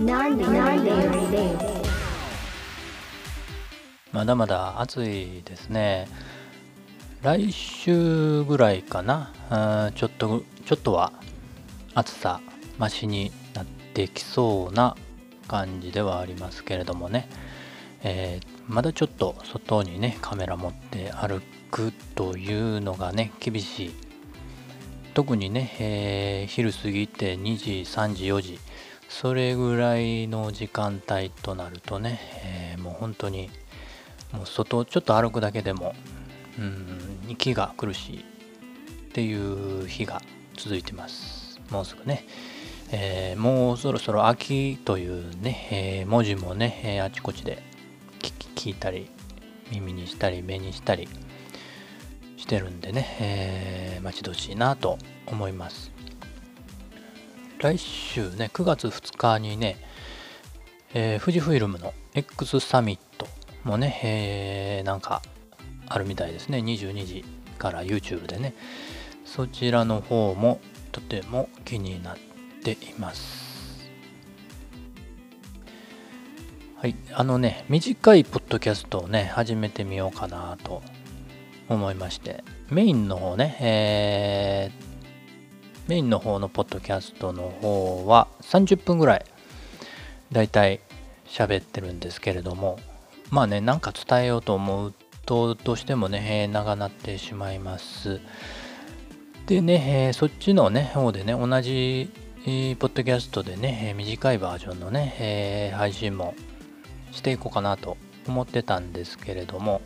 なんでなんでまだまだ暑いですね。来週ぐらいかな、ちょっと、ちょっとは暑さマシになってきそうな感じではありますけれどもね、えーまだちょっと外にね、カメラ持って歩くというのがね、厳しい。特にね、えー昼過ぎて2時、3時、4時、それぐらいの時間帯となるとね、えーもう本当にもう外ちょっと歩くだけでもうん息が苦しいっていう日が続いてます。もうすぐね、えーもうそろそろ秋というね、えー文字もね、えーあちこちで聞いたり耳にしたり目にしたりしてるんでね、え待ち遠しいなと思います。来週ね9月2日にね、えー富士フイルムの X サミットもね、えーなんかあるみたいですね。22時から YouTube でね。そちらの方もとても気になっています。はい。あのね短いポッドキャストをね始めてみようかなと思いまして。メインの方ね、えーメインの方のポッドキャストの方は30分ぐらいだいたい喋ってるんですけれどもまあねなんか伝えようと思うとどうしてもね、長なってしまいます。でね、そっちのね方でね同じ、ポッドキャストでね、短いバージョンのね、配信もしていこうかなと思ってたんですけれども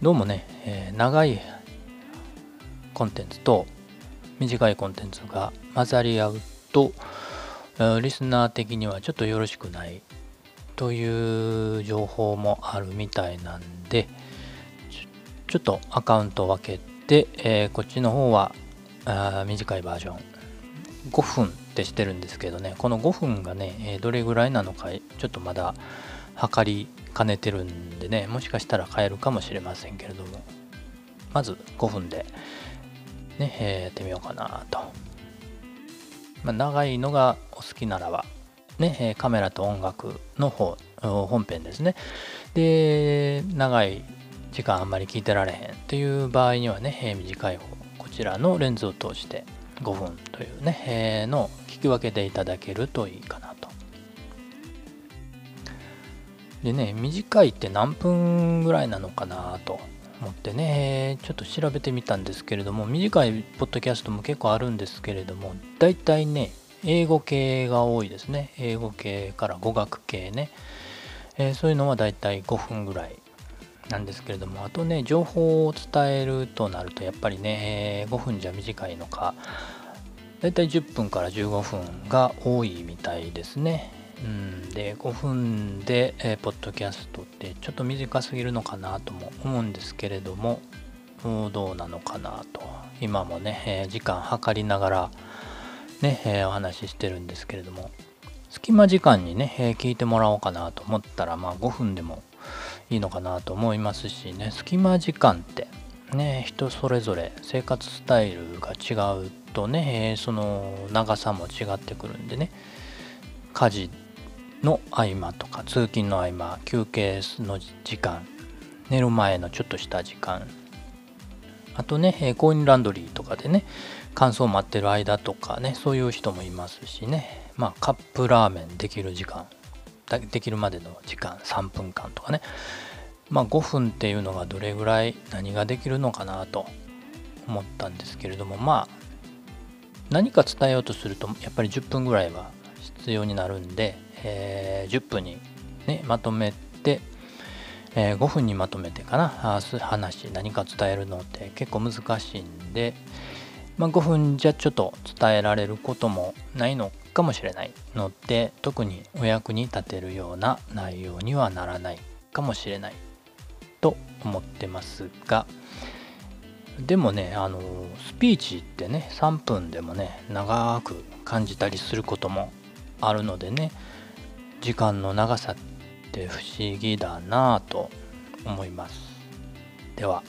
どうもね、長いコンテンツと短いコンテンツが混ざり合うとリスナー的にはちょっとよろしくないという情報もあるみたいなんでちょっとアカウントを分けて、えーこっちの方はあ短いバージョン5分ってしてるんですけどね。この5分がね、どれぐらいなのかちょっとまだ測りかねてるんでね。もしかしたら変えるかもしれませんけれども。まず5分でね、えーやってみようかなと。まあ、長いのがお好きならば、ね、えカメラと音楽の方、本編ですね。で、長い時間あんまり聞いてられへんっていう場合にはね、え短い方、こちらのレンズを通して5分というね、えーの聞き分けていただけるといいかなと。でね、短いって何分ぐらいなのかなと思ってね、ちょっと調べてみたんですけれども、短いポッドキャストも結構あるんですけれども、大体ね、英語系が多いですね。英語系から語学系ね。えーそういうのは大体5分ぐらいなんですけれども、あとね、情報を伝えるとなると、やっぱりね、え5分じゃ短いのか、大体10分から15分が多いみたいですね。うん、で5分で、えーポッドキャストってちょっと短すぎるのかなとも思うんですけれどもどうなのかなと。今もね、えー時間計りながらね、えーお話ししてるんですけれども隙間時間にね、え聞いてもらおうかなと思ったらまあ5分でもいいのかなと思いますしね隙間時間ってね人それぞれ生活スタイルが違うとね、えその長さも違ってくるんでね家事の合間とか通勤の合間休憩の時間寝る前のちょっとした時間。あとね、コインランドリーとかでね乾燥待ってる間とかねそういう人もいますしね。まあカップラーメンできる時間。できるまでの時間3分間とかね。まあ5分っていうのがどれぐらい何ができるのかなと思ったんですけれどもまあ何か伝えようとするとやっぱり10分ぐらいは必要になるんで、えー10分に、ね、まとめて、えー5分にまとめてかな話何か伝えるのって結構難しいんで、まあ、5分じゃちょっと伝えられることもないのかもしれないので特にお役に立てるような内容にはならないかもしれないと思ってますがでもねあのスピーチってね3分でもね長く感じたりすることもあるのでね時間の長さって不思議だなぁと思います。では。